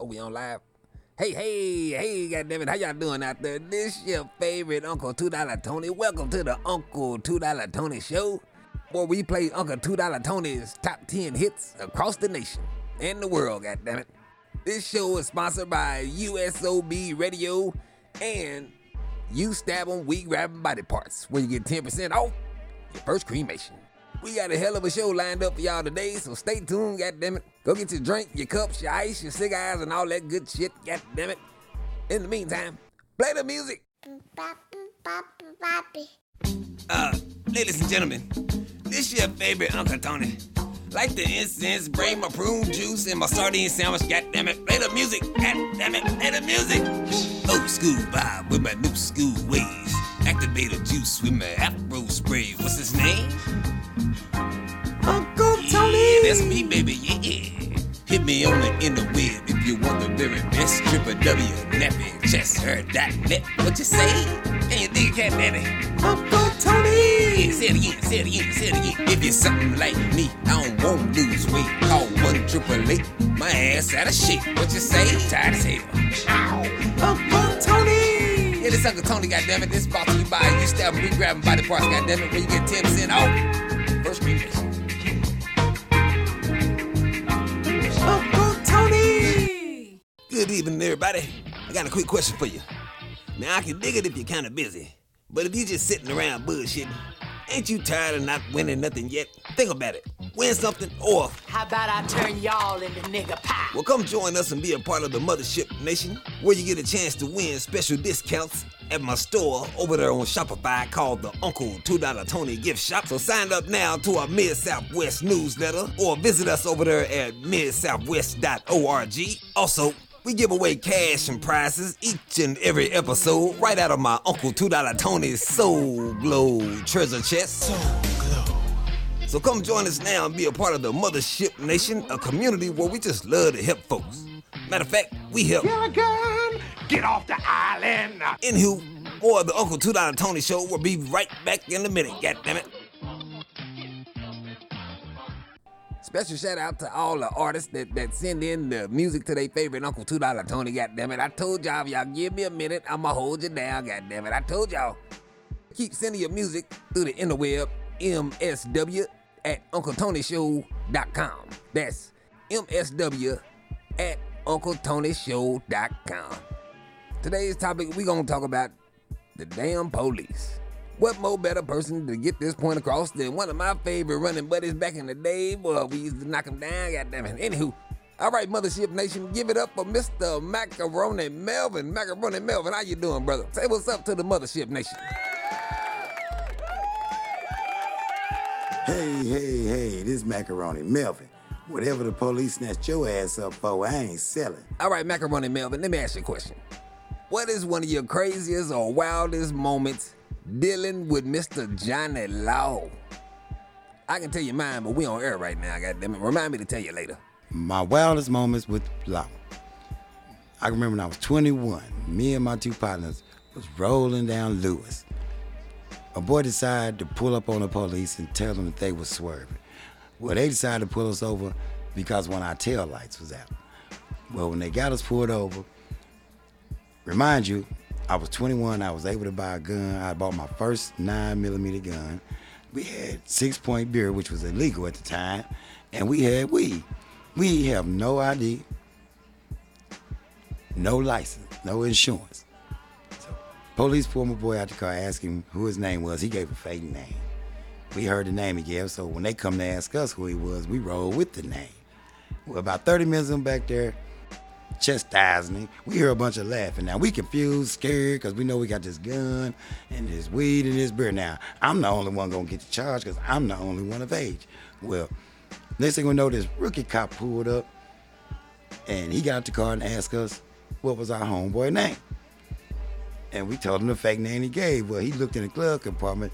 Oh, we on live? Hey, hey, hey, goddammit, how y'all doing out there? This your favorite Uncle $2 Tony. Welcome to the Uncle $2 Tony Show, where we play Uncle $2 Tony's top 10 hits across the nation and the world, goddammit. This show is sponsored by USOB Radio and You Stab 'em, We Grab 'em Body Parts, where you get 10% off your first cremation. We got a hell of a show lined up for y'all today, so stay tuned, goddammit. Go get your drink, your cups, your ice, your cigars, and all that good shit, goddammit. In the meantime, play the music. Uh, ladies and gentlemen, this your favorite Uncle Tony. Like the incense, bring my prune juice and my sardine sandwich, goddammit. Play the music, goddammit, play the music. Old school vibe with my new school ways. Activate the juice with my afro spray. What's his name? Uncle Tony. Yeah, that's me, baby. Yeah. Hit me on the interweb if you want the very best. Triple W, nappy, chesthair.net. What you say? Can you dig cat daddy? Uncle Tony. Yeah, say it again, say it again, say it again. If you're something like me, I don't want to lose weight. Call one triple eight, my ass out of shape. What you say? Tired as hell. Uncle Tony. Yeah, this Uncle Tony, goddammit. This brought to you by you stab we grabbing body parts, goddammit, where you get 10% off. First cremation. Uncle Tony. Good evening, everybody. I got a quick question for you. Now, I can dig it if you're kind of busy, but if you're just sitting around bullshitting, ain't you tired of not winning nothing yet? Think about it. Win something or, How about I turn y'all into nigga pie? well, come join us and be a part of the Mothership Nation, where you get a chance to win special discounts at my store over there on Shopify called the Uncle $2 Tony Gift Shop. So sign up now to our Mid Southwest newsletter or visit us over there at midsouthwest.org. Also, we give away cash and prizes each and every episode right out of my Uncle $2 Tony's Soul Glow treasure chest. So come join us now and be a part of the Mothership Nation, a community where we just love to help folks. Matter of fact, we help. Again, get off the island. Anywho, more of the Uncle Two Dollar Tony Show. We'll be right back in a minute. God damn it. Special shout out to all the artists that, that send in the music to their favorite Uncle Two Dollar Tony. God damn it! I told y'all, y'all give me a minute, I'ma hold you down. God damn it! I told y'all. Keep sending your music through the interweb, MSW at UncleTonyShow.com. That's MSW at UncleTonyShow.com. Today's topic, we gonna talk about the damn police. What more better person to get this point across than one of my favorite running buddies back in the day? Boy, we used to knock him down, goddammit. Anywho, all right, Mothership Nation, give it up for Mr. Macaroni Melvin. Macaroni Melvin, how you doing, brother? Say what's up to the Mothership Nation. Hey, hey, hey, this macaroni Melvin. Whatever the police snatched your ass up for, I ain't selling. All right, Macaroni Melvin, let me ask you a question. What is one of your craziest or wildest moments dealing with Mr. Johnny Law? I can tell you mine, but we on air right now, goddammit. Remind me to tell you later. My wildest moments with law. I remember when I was 21, me and my two partners was rolling down Lewis. A boy decided to pull up on the police and tell them that they was swerving. Well, they decided to pull us over because one of our tail lights was out. Well, when they got us pulled over, remind you, I was 21. I was able to buy a gun. I bought my first nine millimeter gun. We had six point beer, which was illegal at the time, and we had weed. We have no ID, no license, no insurance. Police pulled my boy out the car, asked him who his name was. He gave a fake name. We heard the name he gave, so when they come to ask us who he was, we roll with the name. Well, about 30 minutes them back there, chastising him. We hear a bunch of laughing. Now we confused, scared, because we know we got this gun and this weed and this beer. Now I'm the only one gonna get the charge because I'm the only one of age. Well, next thing we know, this rookie cop pulled up and he got the car and asked us what was our homeboy name. And we told him the fake name he gave. Well, he looked in the glove compartment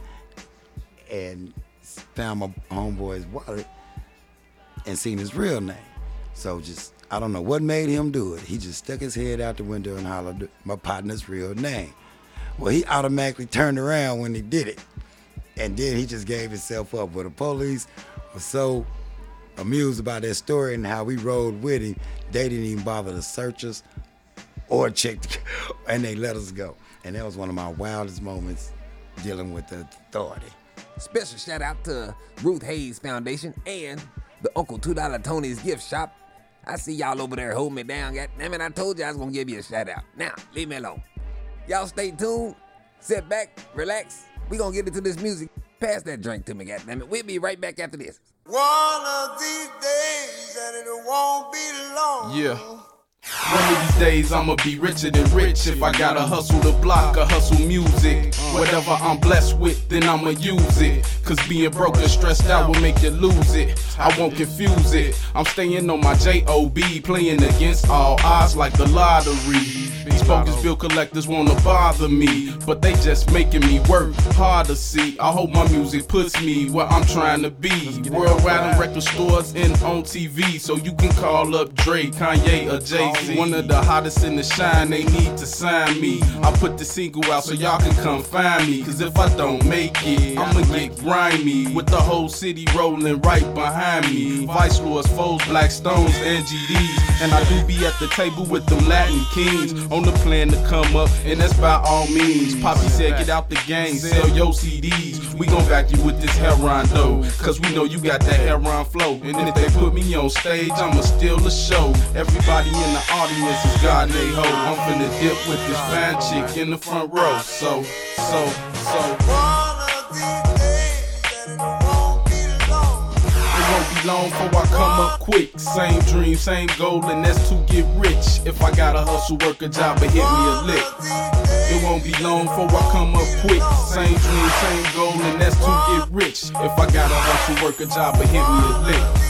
and found my homeboy's wallet and seen his real name. So just I don't know what made him do it. He just stuck his head out the window and hollered my partner's real name. Well, he automatically turned around when he did it. And then he just gave himself up. But the police were so amused about that story and how we rode with him. They didn't even bother to search us or check, the, and they let us go. And that was one of my wildest moments dealing with the authority. Special shout out to Ruth Haze Foundation and the Uncle Two Dollar Tony's gift shop. I see y'all over there holding me down. God damn it, I told you I was gonna give you a shout out. Now, leave me alone. Y'all stay tuned, sit back, relax. We gonna get into this music. Pass that drink to me, God damn it. We'll be right back after this. One of these days, and it won't be long. Yeah. One of these days I'ma be richer than rich if I gotta hustle the block or hustle music. Whatever I'm blessed with, then I'ma use it. Cause being broke and stressed out will make you lose it. I won't confuse it. I'm staying on my JOB, playing against all odds like the lottery. These bogus bill collectors wanna bother me, but they just making me work hard to see. I hope my music puts me where I'm trying to be. Worldwide in record stores and on TV, so you can call up Drake, Kanye, or Jay Z. One of the hottest in the shine, they need to sign me. I put the single out so y'all can come find me. Cause if I don't make it, I'ma get grimy. With the whole city rolling right behind me. Vice Lords, foes, Black Stones, and GDs. And I do be at the table with them Latin kings. On the plan to come up, and that's by all means. Poppy said, get out the game, sell your CDs. We gon' back you with this heron though. Cause we know you got that heron flow. And if they put me on stage, I'ma steal the show. Everybody in the audience is God they ho. I'm finna dip with this fine chick in the front row. So, so, so. Won't be long before I come up quick. Same dream, same goal, and that's to get rich. If I gotta hustle, work a job, and hit me a lick. It won't be long before I come up quick. Same dream, same goal, and that's to get rich. If I gotta hustle, work a job, and hit me a lick.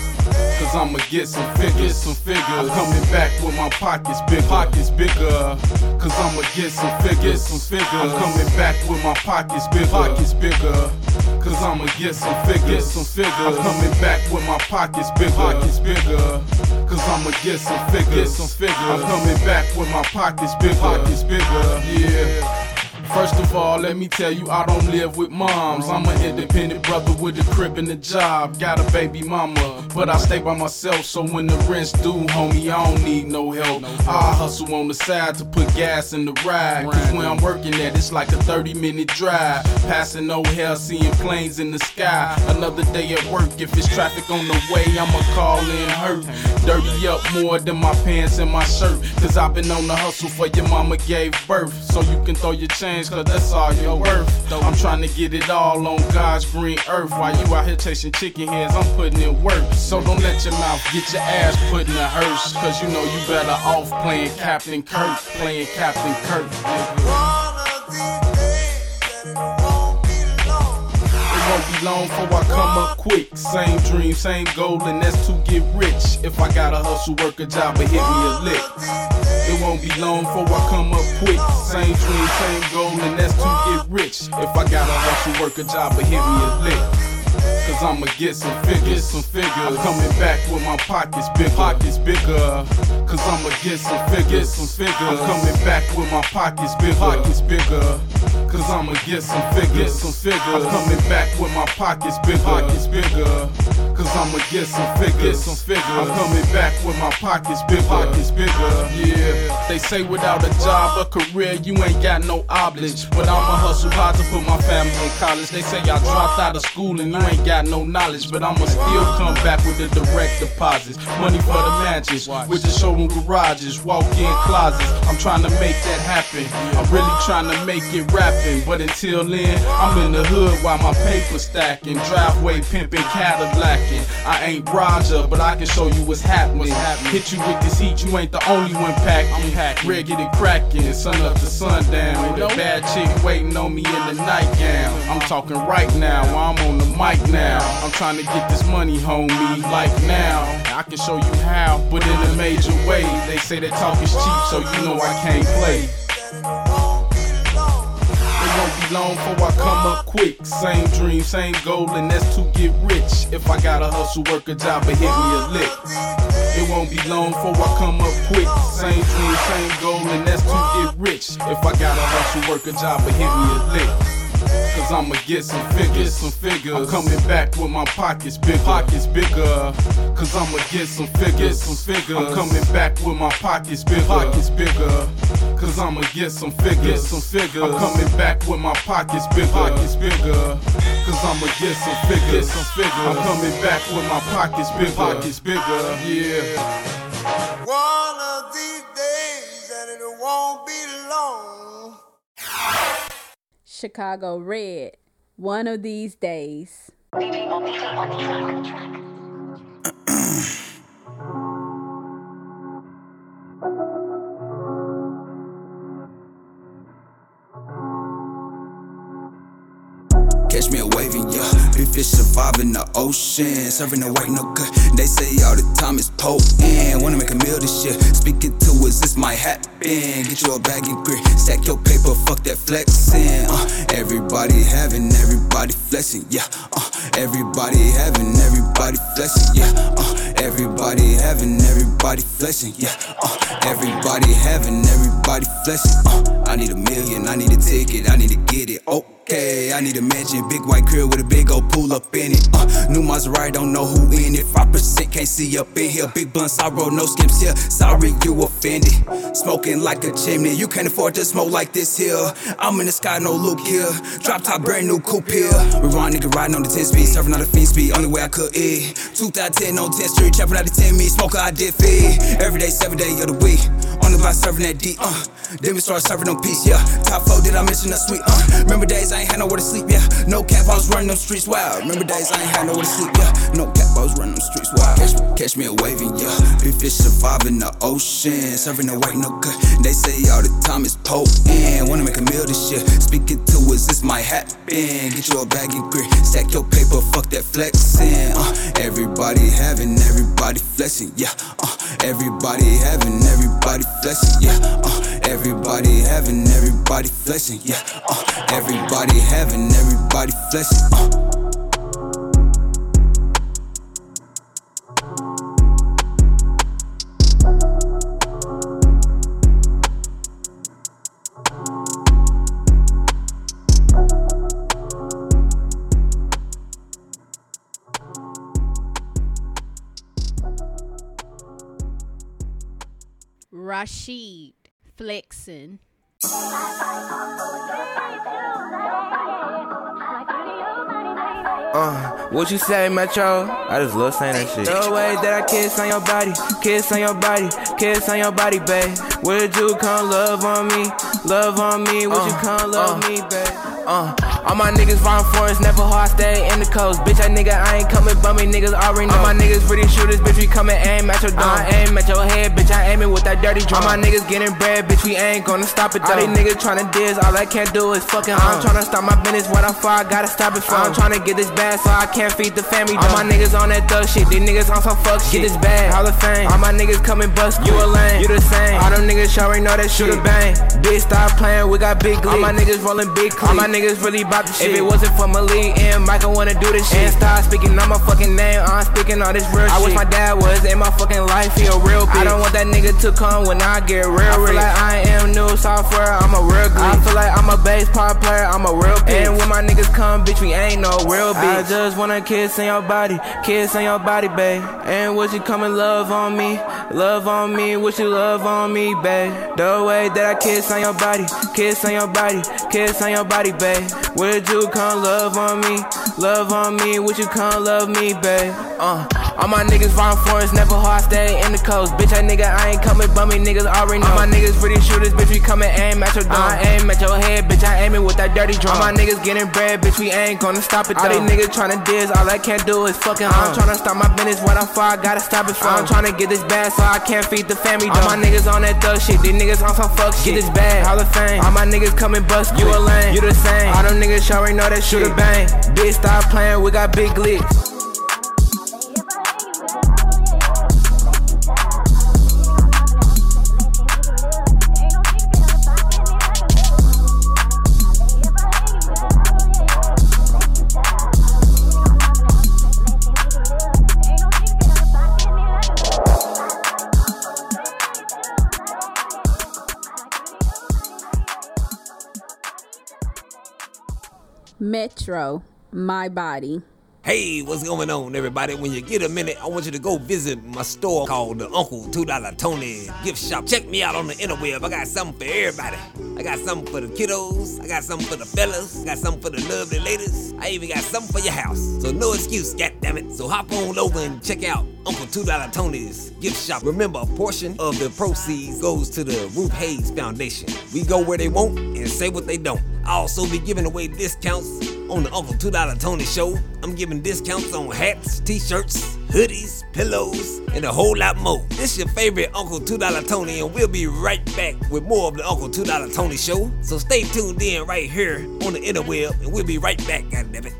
Cause I'ma get some figures, some figures. I'm coming back with my pockets big, pockets bigger. Cause I'ma get some figures, some figures. I'm coming back with my pockets big, pockets bigger. Cause I'ma get some figures, some figures. I'm coming back with my pockets bigger, pockets bigger. Cause I'ma get some figures, some figures. I'm coming back with my pockets bigger, pockets bigger. Yeah. First of all, let me tell you, I don't live with moms. I'm an independent brother with a crib and a job. Got a baby mama, but I stay by myself. So when the rent's due, homie, I don't need no help. I hustle on the side to put gas in the ride. Cause where I'm working at, it's like a 30 minute drive. Passing no hell, seeing planes in the sky. Another day at work, if it's traffic on the way, I'ma call in hurt. Dirty up more than my pants and my shirt. Cause I've been on the hustle for your mama gave birth. So you can throw your change, cause that's all you're worth. I'm trying to get it all on God's green earth. While you out here chasing chicken heads, I'm putting in work. So don't let your mouth get your ass put in a hearse. Cause you know you better off playing Captain Kirk. Playing Captain Kirk. it won't be long. Before I come up quick. Same dream, same goal, and that's to get rich. If I gotta hustle, work a job, and hit me a lick. It won't be long before I come up quick. Same dream, same goal, and that's to get rich. If I gotta hustle, work a job, and hit me a lick. Cause I'ma get some figures, some figures. I'm coming back with my pockets big, pockets bigger. Cause I'ma get some figures, some figures. I'm coming back with my pockets big, pockets bigger. Cause I'ma get some figures, some figures. I'm coming back with my pockets big, pockets bigger. Cause I'ma get some figures, some figures. I'm coming back with my pockets big, pockets bigger. Yeah. They say without a job or career, you ain't got no oblige. But I'ma hustle hard to put my family in college. They say I dropped out of school and you ain't got no knowledge. But I'ma still come back with the direct deposits. Money for the mansions, with the showroom garages, walk in closets. I'm trying to make that happen. I'm really trying to make it rapping. But until then, I'm in the hood while my paper stacking. Driveway pimping, I ain't Roger, but I can show you what's happening. Hit you with this heat, you ain't the only one packing. Red get it cracking, sun up to sundown. With a bad chick waiting on me in the nightgown. I'm talking right now, while I'm on the mic now. I'm trying to get this money, homie, like now. I can show you how, but in a major way. They say that talk is cheap, so you know I can't play. Long before I come up quick. Same dream, same goal, and that's to get rich. If I gotta hustle, work a job, and hit me a lick. It won't be long before I come up quick. Same dream, same goal, and that's to get rich. If I gotta hustle, work a job, and hit me a lick. Cause I'ma get some figures, some figures. I'm coming back with my pockets bigger, pockets bigger. Cause I'ma get some figures, some figures. I'm coming back with my pockets bigger, pockets bigger. Cause I'ma get some figures, some figures. I'm coming back with my pockets bigger, pockets bigger. Cause I'ma get some figures, some figures. I'm coming back with my pockets bigger, pockets bigger. Yeah. One of these days, and it won't be long. Chicago Red. One of these days. Fish surviving the ocean. Serving the white no. They say all the time it's potent. Wanna make a meal this shit. Speaking to us, this might happen. Get you a bag and grit. Stack your paper, fuck that flexing. Uh, everybody having, everybody flexing, yeah. Uh, everybody having, everybody flexing, yeah. Uh, everybody having, everybody flexing, yeah. Uh, everybody having, everybody flexing. Uh, I need a million, I need a ticket, I need to get it. Oh. Okay, I need a mansion, big white crib with a big old pool up in it. Uh, new Maserati, don't know who in it. 5% can't see up in here. Big blunt, roll, no skims here. Sorry, you offended. Smoking like a chimney, you can't afford to smoke like this here. I'm in the sky, no look here. Drop top, brand new coupe here. Run nigga riding on the 10 speed, serving out the fiend speed. Only way I could eat. 2010 on 10th Street, trapping out the 10 me. Smoker, I did feed. Every day, seven day of the week. On the block, serving that D, uh. Then we start serving them peace, yeah. Top four, did I mention the sweet, uh. Remember days I ain't had nowhere to sleep, yeah. No cap, I was running them streets wild. Remember days I ain't had nowhere to sleep, yeah. No cap, I was running them streets wild. Catch, catch me a waving, yeah. Big fish surviving the ocean. Serving the white no good. They say all the time it's potent. Wanna make a meal this shit. Speaking to us, this might happen. Get you a bag and grit. Stack your paper, fuck that flexing. Uh, everybody having, everybody flexing, yeah. Uh, everybody having, everybody flexing, yeah. Uh, everybody having, everybody flexing, yeah. Uh, everybody having, everybody flexing. Uh. Rashid flexing. Uh, what you say, Metro? I just love saying that shit. The way that I kiss on your body, kiss on your body, kiss on your body, babe. Would you come love on me, love on me? Would you come love me, babe? Uh, all my niggas run forest, never hard, stay in the coast. Bitch, that nigga, I ain't coming, but me niggas already know. All my niggas pretty shooters, bitch, we coming aim at your dome. I aim at your head, bitch, I aiming with that dirty drum. All my niggas getting bread, bitch, we ain't gonna stop it. Though. All these niggas tryna diss, all I can't do is fucking I'm uh. tryna stop my business, what I far, I gotta stop it from. I'm tryna get this bag, so I can't feed the family. All my niggas on that thug shit, these niggas on some fuck shit. Get this bag, Hall of Fame. All my niggas coming bust, you a lame, you the same. All them niggas ain't know that shit. bang. Bitch, stop playing, we got big All my niggas rolling big clips. All my niggas really the shit. If it wasn't for Malik and Michael wanna do this shit. And start speaking on my fucking name, I'm speaking all this real I shit. I wish my dad was in my fucking life, he a real bitch. I don't want that nigga to come when I get real I feel rich. like I am new software, I'm a real glitch. I feel like I'm a bass pop player, I'm a real bitch. And when my niggas come, bitch, we ain't no real bitch. I just wanna kiss on your body, kiss on your body, babe. And would you come and love on me, love on me, would you love on me, babe? The way that I kiss on your body, kiss on your body, kiss on your body, babe. Would you come love on me, love on me, would you come love me, babe? Uh, all my niggas run forest, never hard, stay in the coast. Bitch, that nigga, I ain't coming, but me niggas already know. All my niggas pretty shooters, bitch, we coming aim at your dome. Uh. I aim at your head, bitch, I aiming with that dirty drum. All my niggas getting bread, bitch, we ain't gonna stop it. All these niggas tryna diss, all I can't do is fucking I'm uh. tryna stop my business, what I'm for, I gotta stop it from. I'm tryna get this bag, so I can't feed the family. All my niggas on that thug shit, these niggas on some fuck shit. Get this bag, Hall of Fame. All my niggas coming bust, you a lame, you the same. All them niggas sure ain't know that shit. bang. Bitch, stop playing, we got big licks. My body. Hey, what's going on, everybody? When you get a minute, I want you to go visit my store called the Uncle $2 Tony Gift Shop. Check me out on the interweb. I got something for everybody. I got something for the kiddos. I got something for the fellas. I got something for the lovely ladies. I even got something for your house. So no excuse, goddammit. So hop on over and check out Uncle $2 Tony's gift shop. Remember, a portion of the proceeds goes to the Ruth Haze Foundation. We go where they won't and say what they don't. I'll also be giving away discounts on the Uncle $2 Tony Show. I'm giving discounts on hats, t shirts, hoodies, pillows, and a whole lot more. This is your favorite Uncle $2 Tony, and we'll be right back with more of the Uncle $2 Tony Show. So stay tuned in right here on the interweb, and we'll be right back, goddammit.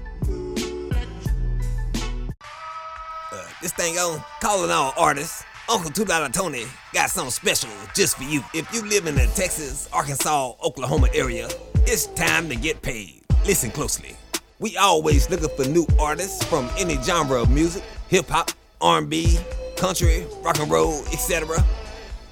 Uh, this thing on, calling all artists. Uncle $2 Tony got something special just for you. If you live in the Texas, Arkansas, Oklahoma area, it's time to get paid. Listen closely. We always looking for new artists from any genre of music, hip hop, R&B, country, rock and roll, etc.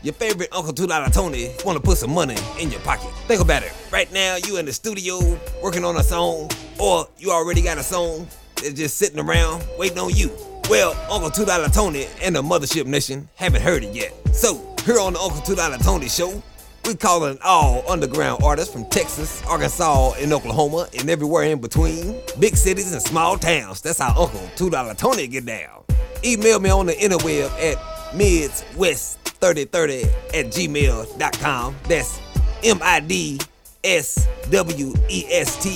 Your favorite Uncle $2 Tony want to put some money in your pocket. Think about it. Right now, you in the studio working on a song, or you already got a song that's just sitting around waiting on you. Well, Uncle $2 Tony and the Mothership Nation haven't heard it yet. So, here on the Uncle $2 Tony Show, we calling all underground artists from Texas, Arkansas, and Oklahoma, and everywhere in between. Big cities and small towns. That's how Uncle $2 Tony get down. Email me on the interweb at midswest3030 at gmail.com. That's M I D S W E S T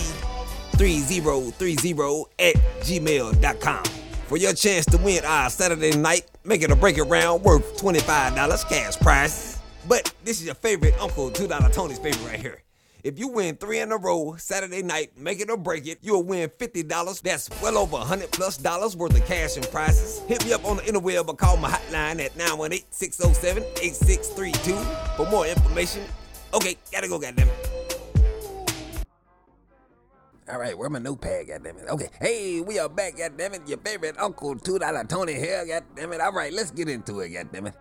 3030 at gmail.com. For your chance to win our Saturday night, make it a break it round worth $25 cash prize. But this is your favorite Uncle $2 Tony's favorite right here. If you win three in a row Saturday night, make it or break it, you'll win $50. That's well over 100 plus dollars worth of cash and prizes. Hit me up on the interweb or call my hotline at 918-607-8632 for more information. Okay, gotta go, goddammit. All right, where my notepad, goddammit? Okay, hey, we are back, goddammit. Your favorite Uncle $2 Tony here, goddammit. All right, let's get into it, goddammit.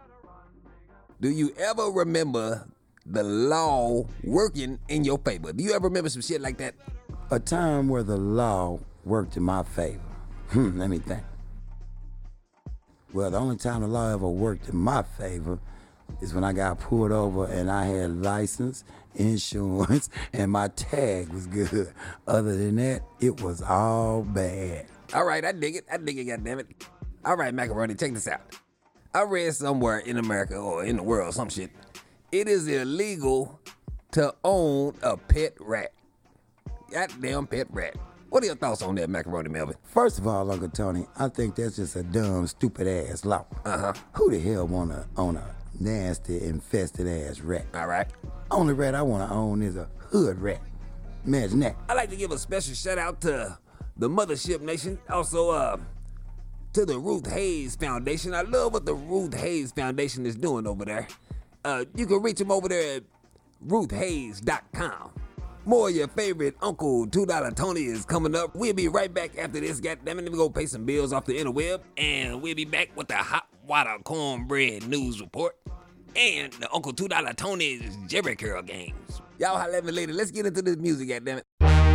Do you ever remember the law working in your favor? Do you ever remember some shit like that? A time where the law worked in my favor. Hmm, let me think. Well, the only time the law ever worked in my favor is when I got pulled over and I had license, insurance, and my tag was good. Other than that, it was all bad. All right, I dig it. I dig it, goddammit. All right, Macaroni, check this out. I read somewhere in America or in the world, some shit. It is illegal to own a pet rat. Goddamn pet rat. What are your thoughts on that, Macaroni Melvin? First of all, Uncle Tony, I think that's just a dumb, stupid ass law. Uh huh. Who the hell wanna own a nasty, infested ass rat? All right. Only rat I wanna own is a hood rat. Imagine that. I'd like to give a special shout out to the Mothership Nation. Also, uh, to the Ruth Haze Foundation. I love what the Ruth Haze Foundation is doing over there. Uh, you can reach them over there at ruthhaze.com. More of your favorite Uncle $2 Tony is coming up. We'll be right back after this. Goddammit, let me go pay some bills off the interweb. And we'll be back with the hot water cornbread news report. And the Uncle $2 Tony's Jerry Curl games. Y'all holla at later. Let's get into this music, goddammit.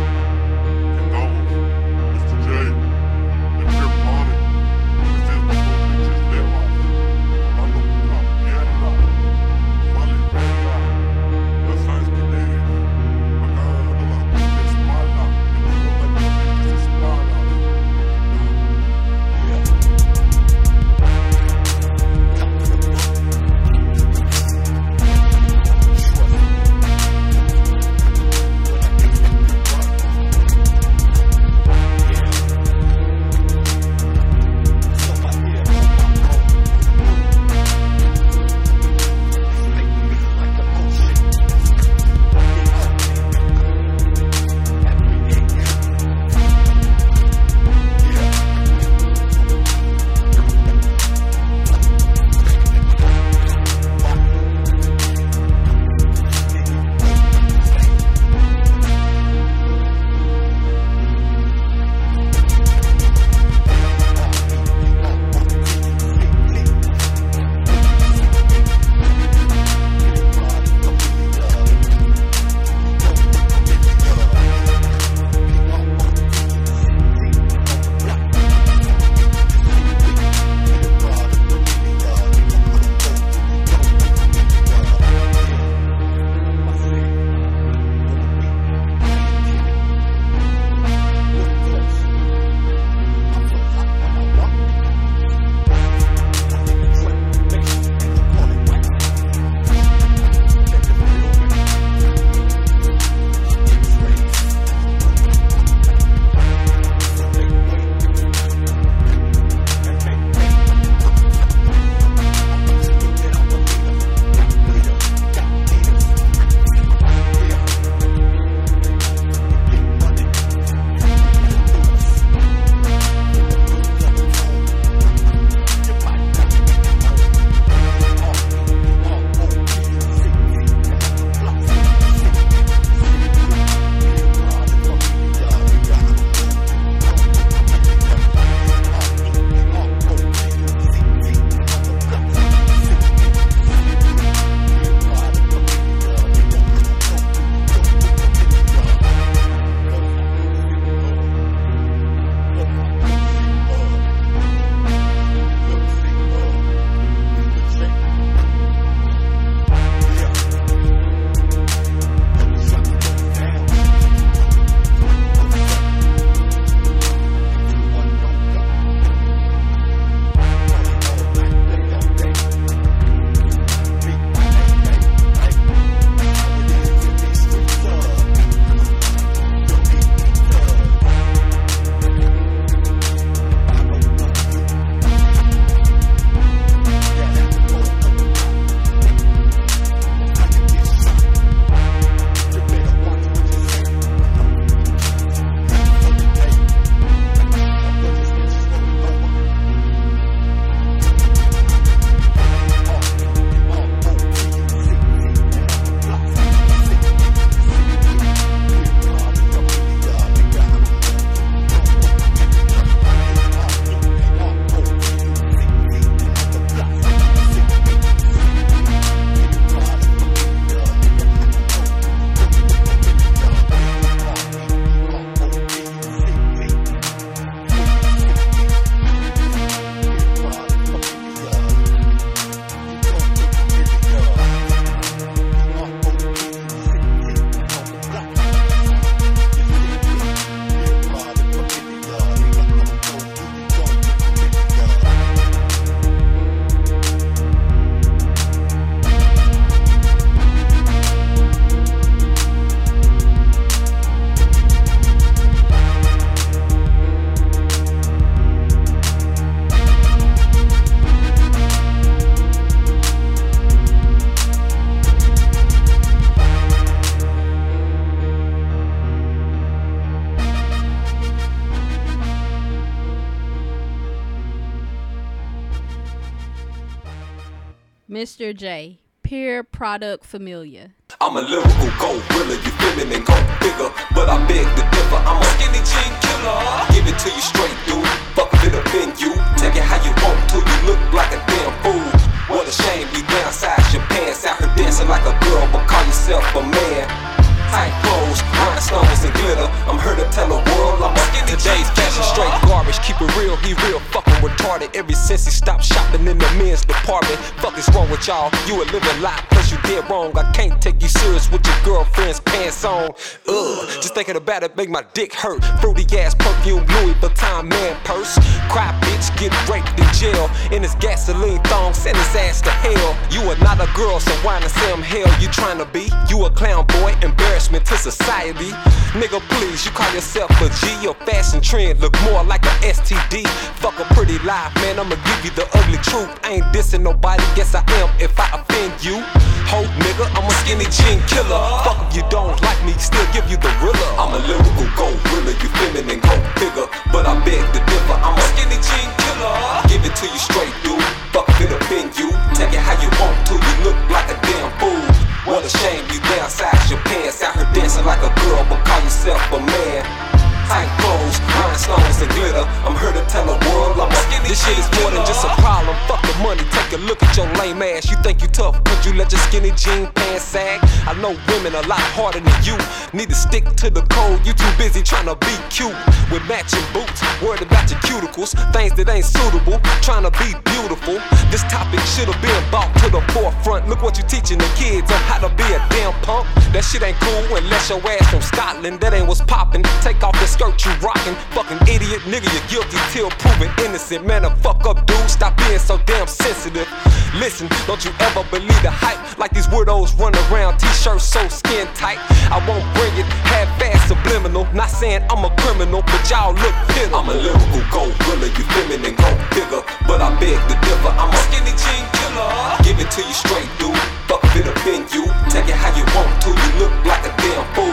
Product familiar. I'm a lyrical gorilla, you feminine, go bigger. But I beg to differ, I'm a skinny jean killer. Give it to you straight, dude. Fuck if it offend you. Take it how you want to, you look like a damn fool. What a shame you downsize your pants out here dancing like a girl, but call yourself a man. Tight clothes, rhinestones and glitter. I'm here to tell the world I'm a skinny Today's fashion straight garbage, keep it real, he real fucking retarded. Ever since he stopped shopping in the men's department. Fuck is wrong with y'all? You a living lie, plus you dead wrong. I can't take you serious with your girlfriend's pants on. Ugh, just thinking about it make my dick hurt. Fruity ass perfume, Louis Vuitton man purse. Cry bitch, get raped in jail. In his gasoline thong, send his ass to hell. You are not a girl, so why not say I'm hell you trying to be? You a clown boy, embarrassment to society. Nigga, please, you call yourself a G. Your fashion trend look more like a STD. Fuck a pretty lie, man, I'ma give you the ugly truth. I ain't dissing nobody, guess I am if I offend you. Hope nigga, I'm a skinny jean killer. Fuck if you don't like me, still give you the rilla. I'm a lyrical gorilla, you feminine, go bigger. But I beg to differ, I'm a skinny jean killer. Give it to you straight, dude. Fuck it offend you. Take it how you want to, you look like a damn fool. What a shame you downsize your pants out here dancing like a girl, but call yourself a man. Tight clothes, rhinestones and glitter. I'm here to tell the world I'm a skinny This shit is more than just a problem. Fuck the money, take a look at your lame ass. You think you tough, cause you let your skinny jean pants sag? I know women a lot harder than you. Need to stick to the code, you too busy trying to be cute. With matching boots, worried about your cuticles, things that ain't suitable, trying to be beautiful. This topic should have been brought to the forefront. Look what you teaching the kids on how to be a damn punk. That shit ain't cool unless your ass from Scotland. That ain't what's poppin'. Take off the skirt you rockin'. Fucking idiot, nigga, you're guilty till proven innocent. Man, a fuck up dude, stop being so damn sensitive. Listen, don't you ever believe the hype like these weirdos run around, t-shirts so skin tight. I won't bring it, half fast subliminal. Not saying I'm a criminal, but y'all look pitiful. I'm a lyrical gorilla, you feminine, go bigger. But I beg to differ, I'm a skinny jean killer. Give it to you straight, dude. Fuck it offend you. Take it how you want to, you look like a damn fool.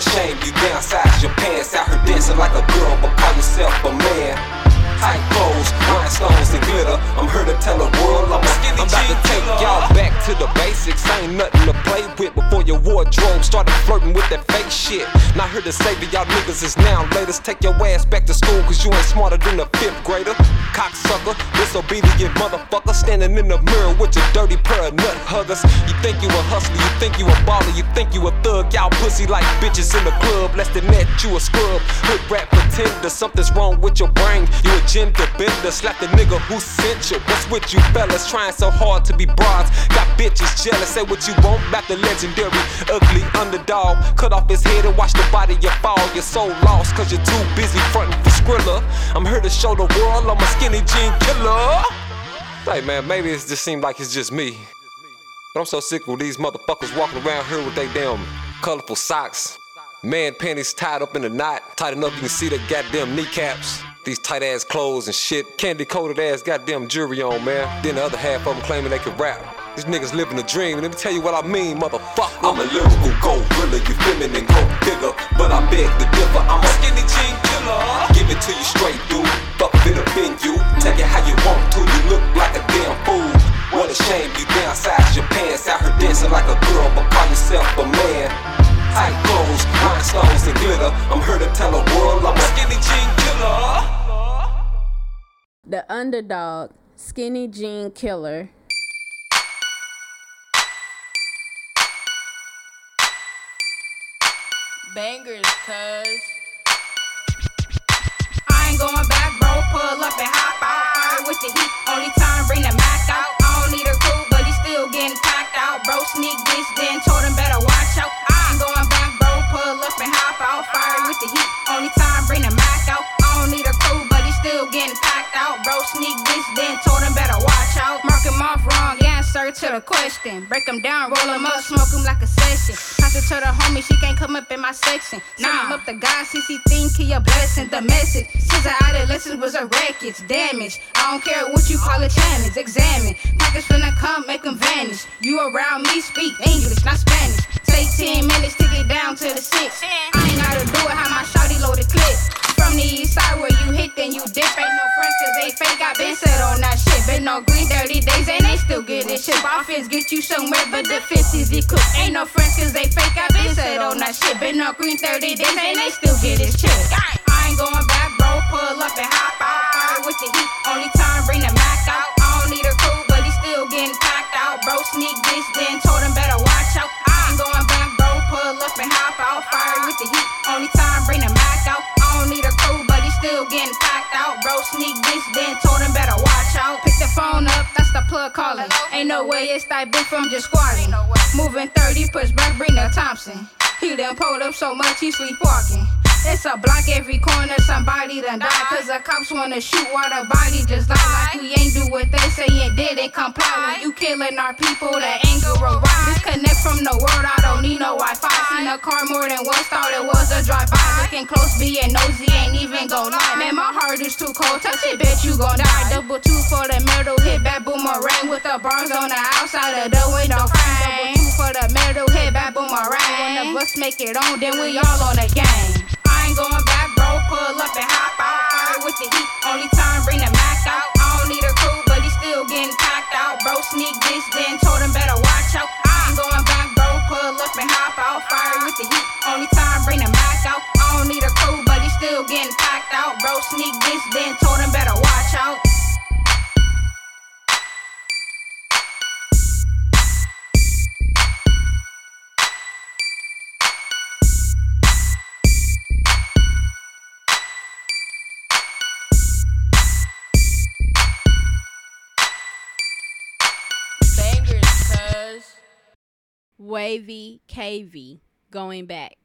Shame you downsize your pants out here dancing like a girl, but call yourself a man. Tight clothes, rhinestones and glitter. I'm here to tell the world I'm a skinny I'm about to take y'all back to the basics. Ain't nothing to play with before your wardrobe started flirting with that fake shit. Not here to save that y'all niggas is now latest. Take your ass back to school cause you ain't smarter than a fifth grader. Cocksucker, disobedient motherfucker. Standing in the mirror with your dirty pair of nut huggers. You think you a hustler, you think you a baller, you think you a thug. Y'all pussy like bitches in the club. Less than that, you a scrub. Hood rap pretender, something's wrong with your brain. You a gender bender, slap the nigga who sent you. What's with you fellas trying so hard to be broads? Got bitches jealous, say what you want about the legendary ugly underdog. Cut off his head and watch the body you fall. You're so lost cause you're too busy fronting for Skrilla. I'm here to show the world I'm a skinny jean killer. Hey man, maybe it just seems like it's just me. But I'm so sick with these motherfuckers walking around here with they damn colorful socks. Man panties tied up in a knot, tight enough you can see the goddamn kneecaps. These tight ass clothes and shit, candy coated ass goddamn jewelry on, man. Then the other half of them claiming they can rap. These niggas living a dream. And let me tell you what I mean, motherfucker. I'm a lyrical gorilla, you feminine, go bigger. But I beg to differ, I'm a skinny jean killer. Give it to you straight, dude. Fuck underdog, Skinny Jean Killer. Bangers, cuz. To the question. Break him down, roll him up, smoke him like a session. Pass it to the homie, she can't come up in my section. Send him up the guy, since he think he a blessing. The message, since the adolescence was a wreck, it's damage. I don't care what you call it, challenge. Examine. Package finna come, make him vanish. You around me, speak English, not Spanish. Take 10 minutes to get down to the six. I ain't gotta do it, how my shawty loaded clip. From the east side where you hit, then you dip. Ain't no friends, cause they fake. I been set on that shit. Been no green, dirty days, and they still get this shit. But the 50s, he cook. Ain't no friends cause they fake. I been said on that shit. Been up green 30 days and they still get his check. I ain't going back, bro. Pull up and hop out. Fire with the heat. Only time bring the Mac out. I don't need a crew, but he still getting packed out. Bro, sneak this, then told him better watch out. I ain't going back, bro. Pull up and hop out. Fire with the heat. Only time bring the Mac out. I don't need a crew, but he still getting packed out. Bro, sneak this, then told him better watch out. Pick the phone up, that's the plug calling. Ain't no way it's that bitch from just squatting. Moving 30, push back, bring the Thompson. He done pulled up so much he sleepwalking. It's a block every corner, somebody done died. Cause the cops wanna shoot while the body just lie. Like we ain't do what they say and didn't comply. When you killing our people, the anger will rise. Disconnect from the world, I don't need no Wi Fi. Seen a car more than once, thought it was a drive by. Looking close, being nosy, ain't even gon' lie. Man, my heart is too cold, touch it, bitch, you gon' die. Double two for the middle, hit back boomerang with the bars on the outside of the window frame. For the hit back boomerang. When the bus make it on, then we all on the game. I ain't going back, bro. Pull up and hop out. Fire with the heat. Only time bring the Mac out. I don't need a crew, but he still getting packed out. Bro, sneak this, then told him better watch out. I ain't going back, bro. Pull up and hop out. Fire with the heat. Only time bring the Mac out. I don't need a crew, but he still getting packed out. Bro, sneak this, then told him better watch Wavy KV going back.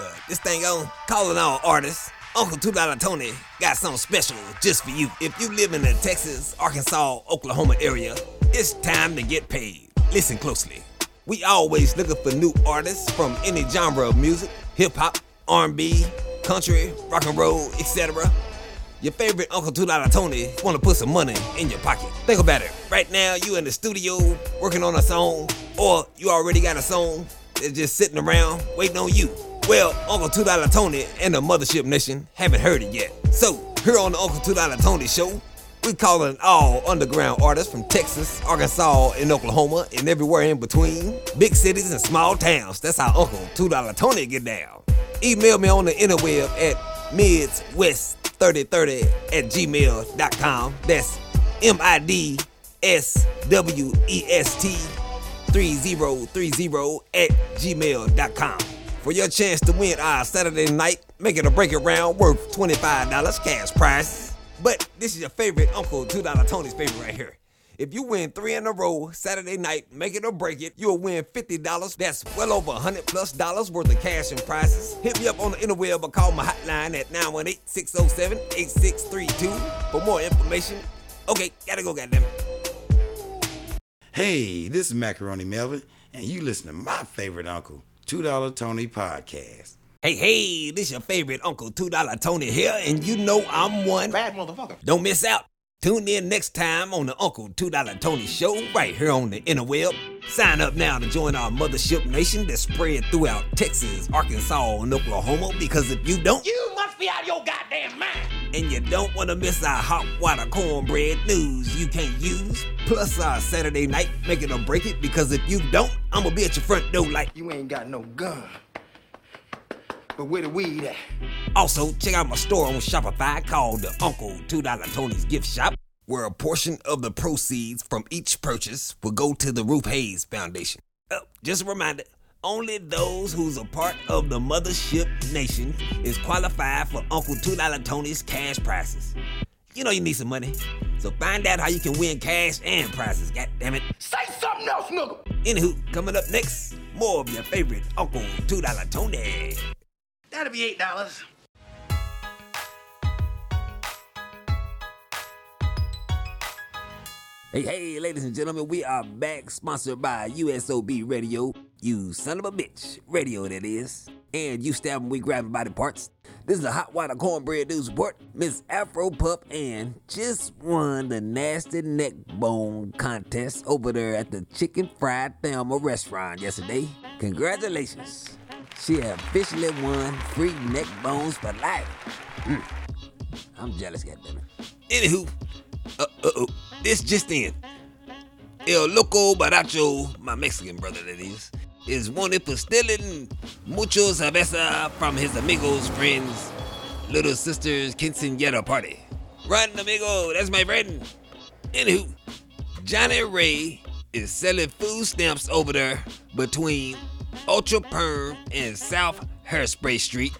Uh, this thing on calling all artists. Uncle Two Dollar Tony got something special just for you. If you live in the Texas, Arkansas, Oklahoma area, it's time to get paid. Listen closely. We always looking for new artists from any genre of music, hip hop, R&B, country, rock and roll, etc. Your favorite Uncle Two Dollar Tony want to put some money in your pocket. Think about it. Right now, you in the studio working on a song, or you already got a song that's just sitting around waiting on you. Well, Uncle Two Dollar Tony and the Mothership Nation haven't heard it yet. So here on the Uncle Two Dollar Tony Show, we calling all underground artists from Texas, Arkansas, and Oklahoma, and everywhere in between, big cities and small towns. That's how Uncle Two Dollar Tony get down. Email me on the interweb at midswest3030 at gmail.com. That's M I D S W E S T 3030 at gmail.com. For your chance to win our Saturday night, make it a break it round worth $25 cash prize. But this is your favorite Uncle $2 Tony's favorite right here. If you win three in a row Saturday night, make it or break it, you'll win $50. That's well over 100 plus dollars worth of cash and prizes. Hit me up on the interweb or call my hotline at 918-607-8632 for more information. Okay, gotta go, goddammit. Hey, this is Macaroni Melvin, and you listen to my favorite uncle, Two Dollar Tony Podcast. Hey, hey, this your favorite Uncle Two Dollar Tony here, and you know I'm one bad motherfucker. Don't miss out. Tune in next time on the Uncle Two Dollar Tony Show right here on the interweb. Sign up now to join our mothership nation that's spread throughout Texas, Arkansas, and Oklahoma. Because if you don't, You must be out of your goddamn mind. And you don't want to miss our hot water cornbread news you can't use, plus our Saturday night make it or break it. Because if you don't, I'm gonna be at your front door like You ain't got no gun. But where the weed at? Also, check out my store on Shopify called the Uncle $2 Tony's Gift Shop, where a portion of the proceeds from each purchase will go to the Ruth Haze Foundation. Oh, just a reminder, only those who's a part of the Mothership Nation is qualified for Uncle $2 Tony's cash prizes. You know you need some money. So find out how you can win cash and prizes, God damn it! Say something else, nigga! Anywho, coming up next, more of your favorite Uncle $2 Tony. That'll be $8. Hey, hey, ladies and gentlemen, we are back, sponsored by USOB Radio. You son of a bitch, radio that is. And you stabbing, we grabbing body parts. This is a hot water cornbread news report. Miss Afro Pup and just won the nasty neck bone contest over there at the Chicken Fried Thelma restaurant yesterday. Congratulations. She officially won free neck bones for life. Mm. I'm jealous, goddammit. Anywho, uh, uh-oh, this just in. El Loco Baracho, my Mexican brother that is, is wanted for stealing mucho cerveza from his amigos' friends' little sister's quinceañera party. Run, amigo, that's my friend. Anywho, Johnny Ray is selling food stamps over there between Ultra Perm and South Hairspray Street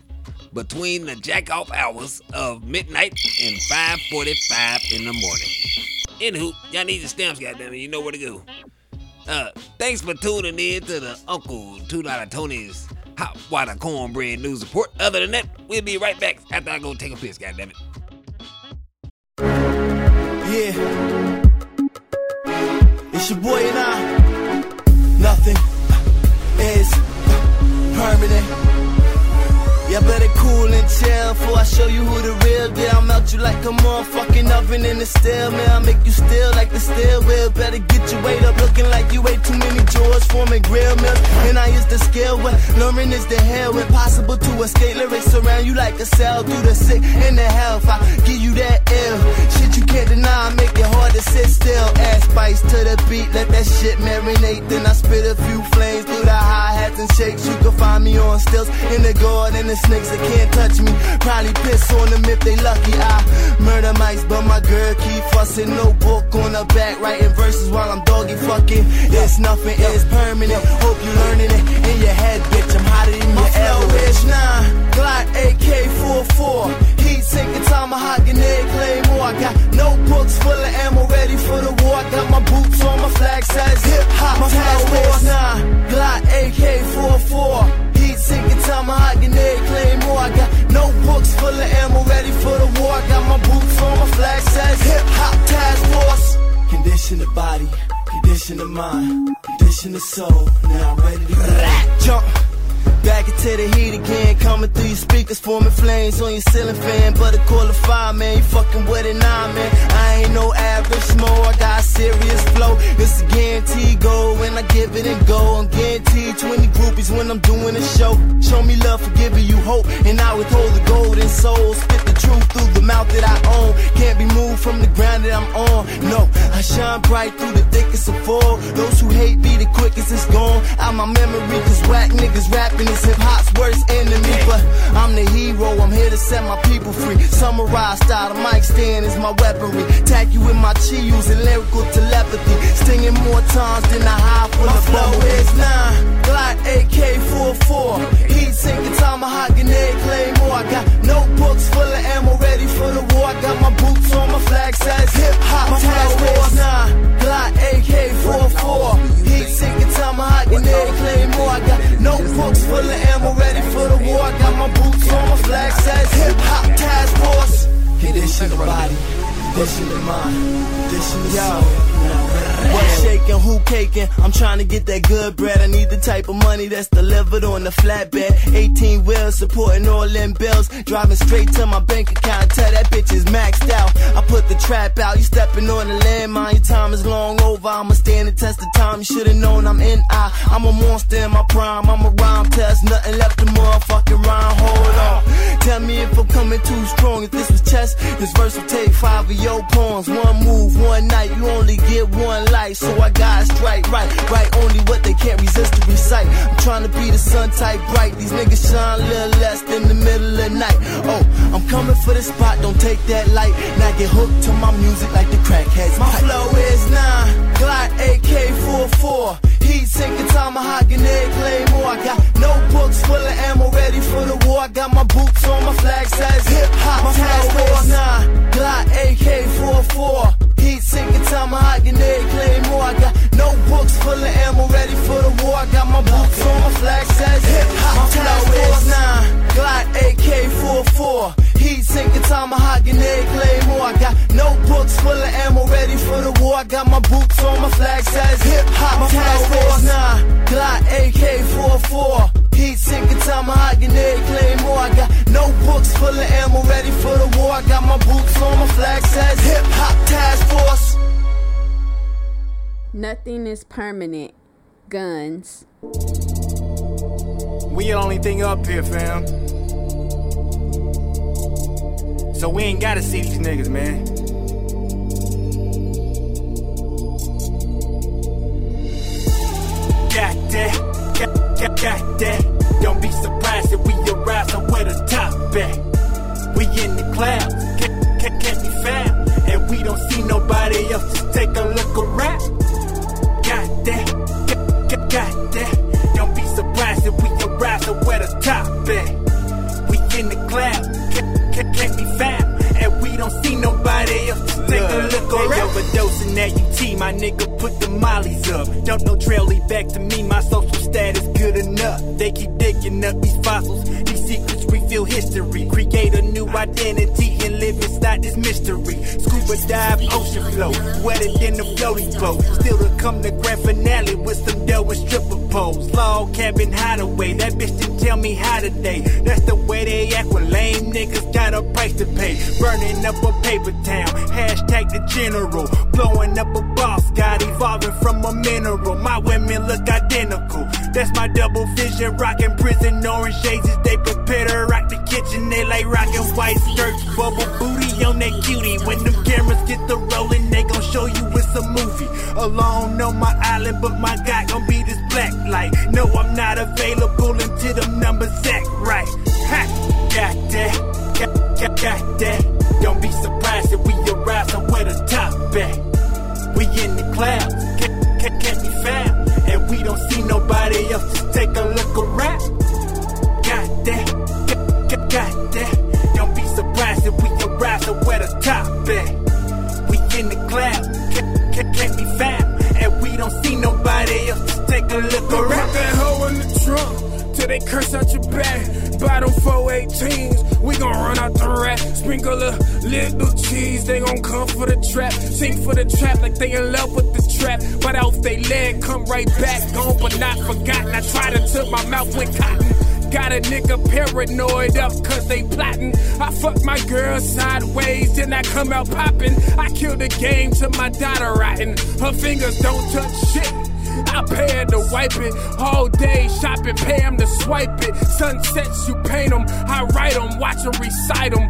between the jack off hours of midnight and 5:45 in the morning. Anywho, y'all need your stamps, goddammit. You know where to go. Uh, thanks for tuning in to the Uncle Two Dollar Tony's Hot Water Cornbread News Report. Other than that, we'll be right back after I go take a piss, goddammit. Yeah. It's your boy and I. Nothing is permanent. Yeah, better cool and chill before I show you who the real deal. I'll melt you like a motherfucking oven in the steel man. I'll make you still like the steel wheel. Better get your weight up, looking like you ate too many George Foreman grill meals. And I is the scale when learning is the hell. Impossible to escape lyrics around you like a cell. Through the sick and the health, I give you that ill shit you can't deny. I make it hard to sit still. Add spice to the beat, let that shit marinate. Then I spit a few flames through the hi hats and shakes. You can find me on stills in the garden and snakes that can't touch me. Probably piss on them if they lucky. I murder mice, but my girl keep fussing. No book on her back, writing verses while I'm doggy fucking. It's nothing, it's permanent. Hope you learning it in your head, bitch. I'm hotter than the mind, condition the soul. Now ready to. Back into the heat again, coming through your speakers, forming flames on your ceiling fan. But a call fire, man, you fucking with it now, man. I ain't no average mo, I got serious flow. It's a guaranteed goal when I give it and go. I'm guaranteed 20 groupies when I'm doing a show. Show me love for giving you hope, and I withhold the golden soul. Spit the truth through the mouth that I own. Can't be moved from the ground that I'm on. No, I shine bright through the thickest of fall. Those who hate me the quickest is gone. Out my memory, cause whack niggas rapping hip hop's worst enemy. But I'm the hero, I'm here to set my people free. Samurai style, the mic stand is my weaponry. Tack you with my chi using lyrical telepathy. Stinging more times than a high full of flow is nine. Glock AK-44. Heat sinking tomahawk and egg claymore. I got notebooks full of ammo ready for the war. I got my boots on, my flag says hip hop My task force nine. Glock AK-44. Heat sinking tomahawk and egg claymore. I got notebooks full of ammo ready for the war. I got my boots on, my flag says hip hop task force. Condition the body, condition the mind, condition the soul. What shaking, who caking? I'm trying to get that good bread. I need the type of money that's delivered on the flatbed. 18 wheels supporting all them bills. Driving straight to my bank account. Tell that bitch is maxed out. I put the trap out. You stepping on the landmine. Your time is long over. I'ma stand the test of time. You should've known I'm in I. I'm a monster in my prime. I'm a rhyme test. Nothing left to motherfucking rhyme. Hold on. Tell me if I'm coming too strong. If this was chess, this verse will take five of your pawns. One move, one night. You only get one life. So I gotta strike right. Right only what they can't resist to recite. I'm trying to be the sun type bright. These niggas shine a little less than the middle of night. Oh, I'm coming for the spot. Don't take that light. Now get hooked to my music like the crackheads. My flow is nine. Glock AK-44. Heat sinking tomahawk and egg claymore. I got notebooks full of ammo ready for the war. I got my boots on, my flag says hip hop task force nine. Glock AK-44. Heat sinking tomahawk and egg claymore. I got notebooks full of ammo ready for the war. I got my boots on, my flag says hip hop task force nine. Glock AK-44. Heat sinking tomahawk and egg claymore. I got notebooks full of ammo ready for the war. I got my boots on, my flag says hip hop task force nine. Glock AK-44. Heat sinking tomahawk and egg claymore. I got notebooks full of ammo ready for the war. I got my boots on, my flag says hip hop task force. Nothing is permanent. Guns. We the only thing up here, fam. So we ain't gotta see these niggas, man. that, got, got, got that. Don't be surprised if we arrive somewhere the top at. We in the clouds, can't, can't, can't be found. And we don't see nobody else, just take a look around. That. Don't be surprised if we arrive somewhere the top at. We in the clouds, can't, can't, can't be found. And we don't see nobody else, just take a look around. Hey, overdosing that UT, my nigga put the mollies up. Don't no trail lead back to me, my social status good enough. They keep digging up these fossils, these secrets reveal history. Create a new identity and live inside this mystery. Scuba dive, ocean flow, wetter than the floating boat. Still to come the grand finale with some dough and stripper poles. Log cabin hideaway, that bitch didn't tell me how to today. That's the way they act when lame niggas got a price to pay. Burning up a paper town, hashtag the general. Blowing up a boss, got evolving from a mineral. My women look identical. That's my double vision, rocking prison orange shades as they prepare to rock the kitchen. They like rocking white skirts, bubble booty on that cutie. When them cameras get the rolling, they gon' show you it's a movie. Alone on my island, but my guy gon' be this black light. No, I'm not available until them right back, gone but not forgotten. I tried to took my mouth with cotton. Got a nigga paranoid up cause they plotting. I fuck my girl sideways, then I come out popping. I kill the game to my daughter rotten. Her fingers don't touch shit. I pay her to wipe it all day, shopping, pay him to swipe it. Sunsets, you paint them, I write them, watch them recite them.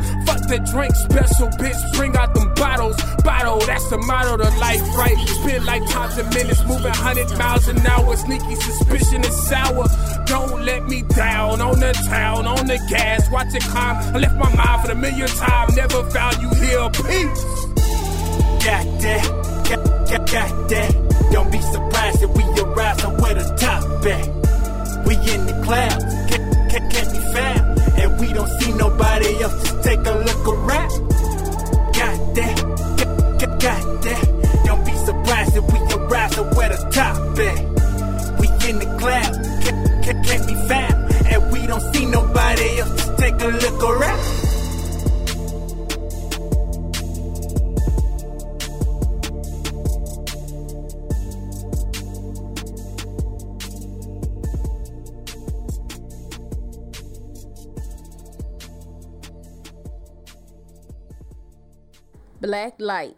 The drink special, bitch, bring out them bottles. Bottle, that's the motto to life, right? Spend lifetimes and minutes, moving 100 miles an hour. Sneaky suspicion is sour. Don't let me down on the town, on the gas, watch it climb. I left my mind for the millionth time, never found you here. Peace. Got that, got, got, got that. Don't be surprised if we arrive somewhere the top at. We in the clouds, can't, can't, can't be found. And we don't see nobody else, take a look around. Got that, got, got, that. Don't be surprised if we arrive somewhere the top at. We in the clouds, can't, can't, can't be found. And we don't see nobody else, just take a look around. Black light.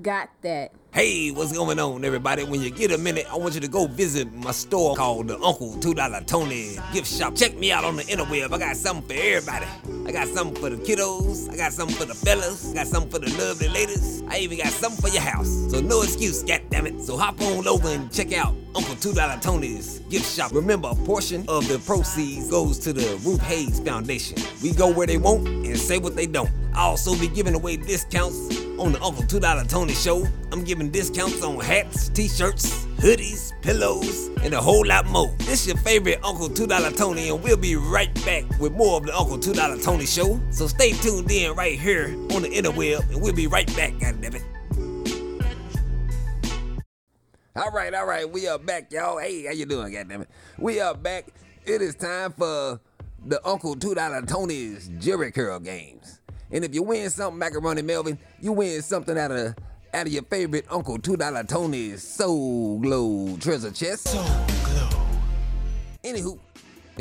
Got that. Hey, what's going on, everybody? When you get a minute, I want you to go visit my store called the Uncle $2 Tony Gift Shop. Check me out on the interweb. I got something for everybody. I got something for the kiddos. I got something for the fellas. I got something for the lovely ladies. I even got something for your house. So no excuse, goddammit. So hop on over and check out Uncle $2 Tony's Gift Shop. Remember, a portion of the proceeds goes to the Ruth Haze Foundation. We go where they won't and say what they don't. I'll also be giving away discounts on the Uncle $2 Tony Show. I'm giving discounts on hats, t-shirts, hoodies, pillows, and a whole lot more. This is your favorite Uncle $2 Tony, and we'll be right back with more of the Uncle $2 Tony Show. So stay tuned in right here on the interweb, and we'll be right back, goddammit. All right, all right, we are back, y'all. Hey, how you doing, goddammit? We are back. It is time for the Uncle $2 Tony's Jerry Curl games. And if you win something, Macaroni Melvin, you win something out of out of your favorite Uncle $2 Tony's Soul Glow treasure chest. Soul Glow. Anywho,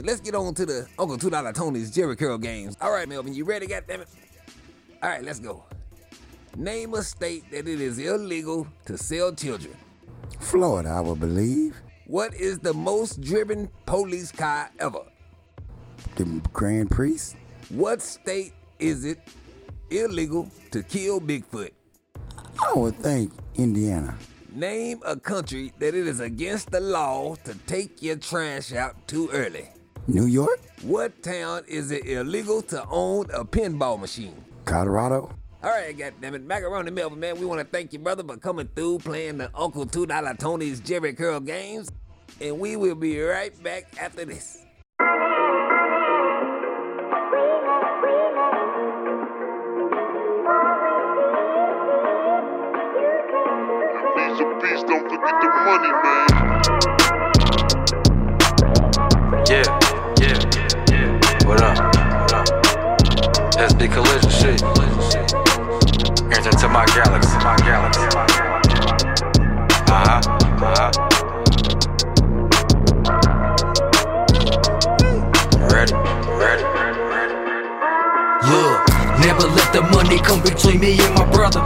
let's get on to the Uncle $2 Tony's Jerry Curl games. All right, Melvin, you ready, goddammit? All right, let's go. Name a state that it is illegal to sell children. Florida, I would believe. What is the most driven police car ever? The Grand Prix. What state is it illegal to kill Bigfoot? I would think Indiana. Name a country that it is against the law to take your trash out too early. New York? What town is it illegal to own a pinball machine? Colorado? All right, goddammit. Macaroni Melvin, man, we want to thank you, brother, for coming through playing the Uncle $2 Tony's Jerry Curl games. And we will be right back after this. Money, man. Yeah, yeah, yeah. What up? What up? SB collision shit. Enter into my galaxy, my galaxy. Uh huh, uh huh. Ready, ready, ready. Look, never let the money come between me and my brother.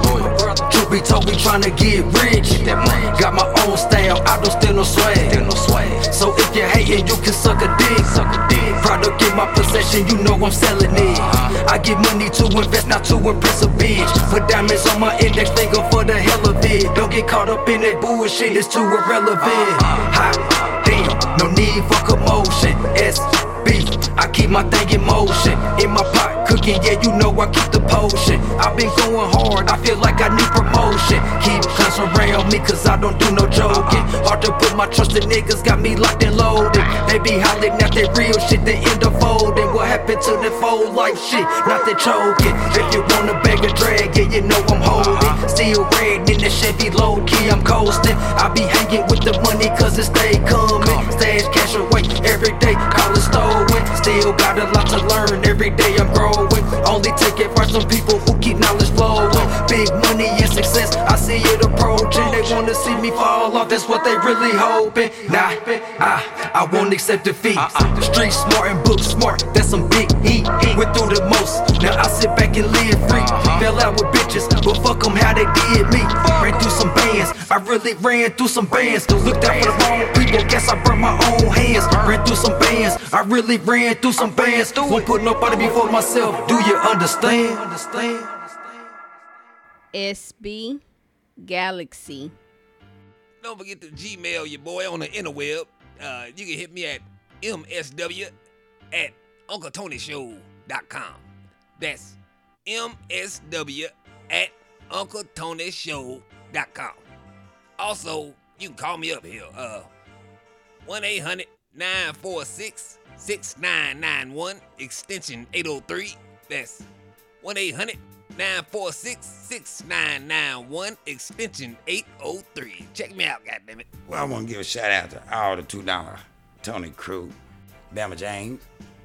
Truth be told, we tryna get rich. Got my own style, I don't steal no swag. So if you're hating, you can suck a dick. Product in my possession, you know I'm selling it. I get money to invest, not to impress a bitch. Put diamonds on my index finger for the hell of it. Don't get caught up in that bullshit, it's too irrelevant. Hot damn, no need for commotion. SB, I keep my thing in motion. In my pot cooking, yeah, you know I keep the potion. I've been going hard, I feel like I need promotion. Keep close around me, cause I don't do no joking. Hard to put my trust in niggas, got me locked and loaded. They be hollering at that real shit, they end up folding. What happened to the fold life shit? Not the choking. If you wanna beg a drag, yeah, you know I'm holding. Still red in the Chevy, low key, I'm coasting. I be hanging with the money, cause it stay coming. Stash cash away every day, call it stolen. Still got a lot to learn, every day I'm growing. Some people who keep knowledge flowing. Big money and success, I see it approaching. They wanna see me fall off, that's what they really hoping. Nah, I, I won't accept defeat. Uh-uh. The street smart and book smart, that's some big heat. Went through the most, now I sit back and live free. Uh-huh. Fell out with bitches, but fuck them how they did me. Ran through some bands, I really ran through some bands. Looked out for the wrong people, guess I burned my own hands. Ran through some bands, I really ran through some bands. Won't put nobody before myself. Do you understand? Understand? SB Galaxy. Don't forget to Gmail your boy on the interweb. Uh, you can hit me at msw at uncletonyshow.com. That's msw at uncletonyshow.com. Also, you can call me up here. Uh, 1 800 946 6991, extension 803. That's 1 800 946 6991, extension 803. Check me out, goddammit. Well, I want to give a shout out to all the $2 Tony crew, Bama James,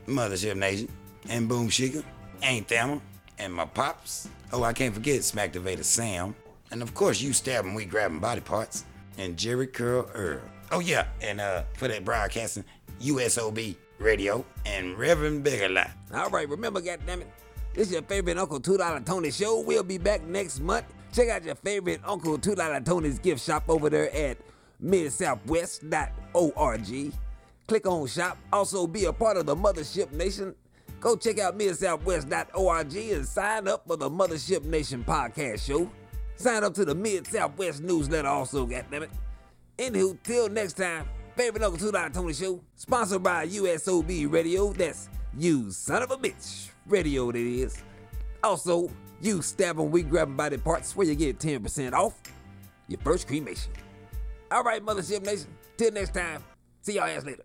Mothership Nation, and Boom Shika, Ain't Thamma, and my pops. Oh, I can't forget Smacktivator Sam. And of course, you stabbing, we grabbing body parts. And Jerry Curl Earl. Oh, yeah, and uh, for that broadcasting, USOB Radio and Reverend Biggerlot. All right, remember, goddammit, this is your favorite Uncle $2 Tony show. We'll be back next month. Check out your favorite Uncle $2 Tony's gift shop over there at midsouthwest.org. Click on shop. Also, be a part of the Mothership Nation. Go check out midsouthwest.org and sign up for the Mothership Nation podcast show. Sign up to the Mid Southwest newsletter also, goddammit. Anywho, till next time, favorite Uncle $2 Tony show, sponsored by USOB Radio. That's you son of a bitch radio that is. Also, you stabbing, we grabbing body parts where you get 10% off your first cremation. All right, Mothership Nation, till next time, see y'all ass later.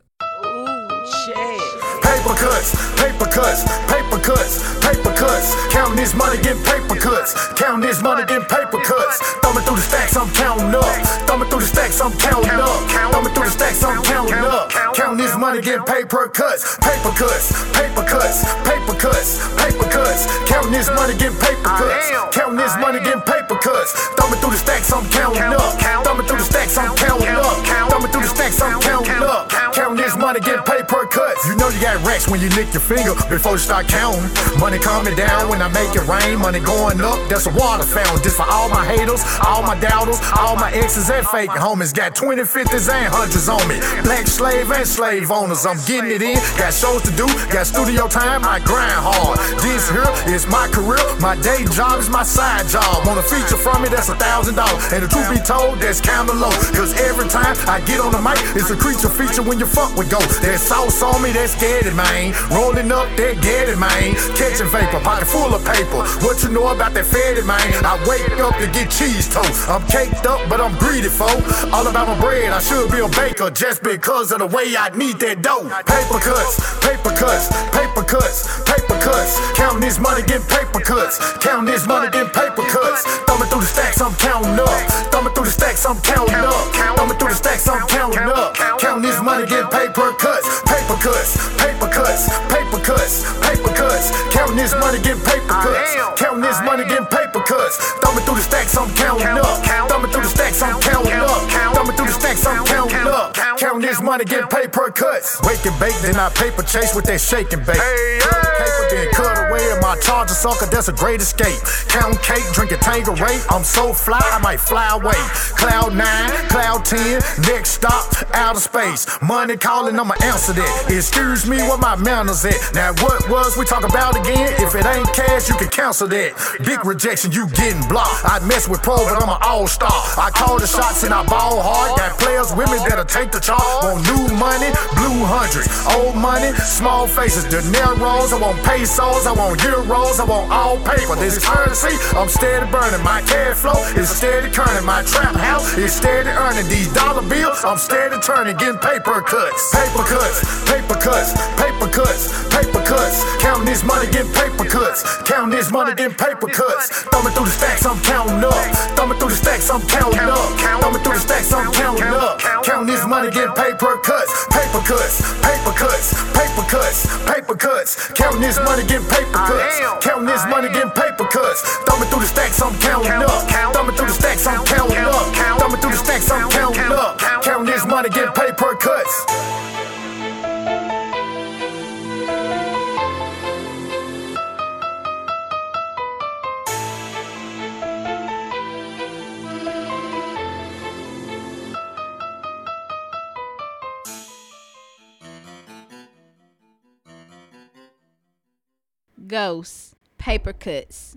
Paper cuts, paper cuts, paper cuts, paper cuts. Counting this money, getting paper cuts. Counting this money, getting paper cuts. Thumbing through the stacks, I'm counting up. Thumbing through the stacks, I'm counting up. Thumbing through the stacks, I'm counting up. Counting this money, getting paper cuts. Paper cuts, paper cuts, paper cuts, paper cuts. Counting this money, getting paper cuts. Counting this money, getting paper cuts. Thumbing through the stacks, I'm counting up. Thumbing through the stacks, I'm counting up. Thumbing through the stacks, I'm counting up. Counting this money. getting paper know you got racks when you lick your finger before you start counting. Money coming down when I make it rain. Money going up, that's a water fountain. Just for all my haters, all my doubters, all my exes and fake homies. Got 20, 50s and hundreds on me. Black slave and slave owners. I'm getting it in. Got shows to do, got studio time. I grind hard. This here is my career. My day job is my side job. Want a feature from me, that's a thousand dollars. And the truth be told, that's kinda low. Cause every time I get on the mic, it's a creature feature when you fuck with go. There's sauce on me, that's scared man. Rolling up that it, man. Catching vapor, pocket full of paper. What you know about that fatty, man? I wake up to get cheese toast. I'm caked up, but I'm greedy, folk. All about my bread, I should be a baker just because of the way I need that dough. Paper cuts, paper cuts, paper cuts, paper cuts. Counting this money, getting paper cuts. Counting this money, getting paper cuts. Thumbing through the stacks, I'm counting up. Thumbing through the stacks, I'm counting up. Thumbing through the stacks, I'm counting up. Counting this money, getting paper cuts, paper cuts, paper cuts, paper cuts, paper cuts. Counting this money, getting paper cuts. Counting this money, getting paper cuts. Thumbing through the stacks, I'm counting up. Thumbing through the stacks, I'm counting up. Thumbing through the stacks, I'm counting up. Counting this money, getting paper cuts. Wake and bake, then I paper chase with that shake and bake. Paper then cut away in my charger sucker, that's a great escape. Count cake, drinking Tanqueray. I'm so fly, I might fly away. Cloud nine, cloud ten, next stop, outer space. Money calling, I'ma answer that. Excuse me, what my manners at? Now what was we talk about again? If it ain't cash, you can cancel that. Big rejection, you getting blocked. I mess with pro, but I'm an all-star. I call the shots and I ball hard. Got players me that'll take the charge. Want new money, blue hundreds, old money, small faces, dineros. I want pesos, I want euros, I want all paper. This currency, I'm steady burning. My cash flow is steady turning. My trap house is steady earning. These dollar bills, I'm steady turning, getting paper cuts, paper cuts, paper cuts, paper cuts, paper cuts. Counting this money, getting paper cuts. Counting this money, getting paper cuts. Thumbing through the stacks, I'm counting up. Thumbing through the stacks, I'm counting up. Thumbing through the stacks, I'm counting up. Counting this money, getting paper cuts, paper cuts, paper cuts, paper cuts, paper cuts. Counting this money, getting paper cuts. Counting this money, getting paper cuts. Thumbing through the stacks, I'm counting up. Thumbing through the stacks, I'm counting up. Thumbing through the stacks, I'm counting up. Counting this money, getting paper cuts. Ghosts, paper cuts.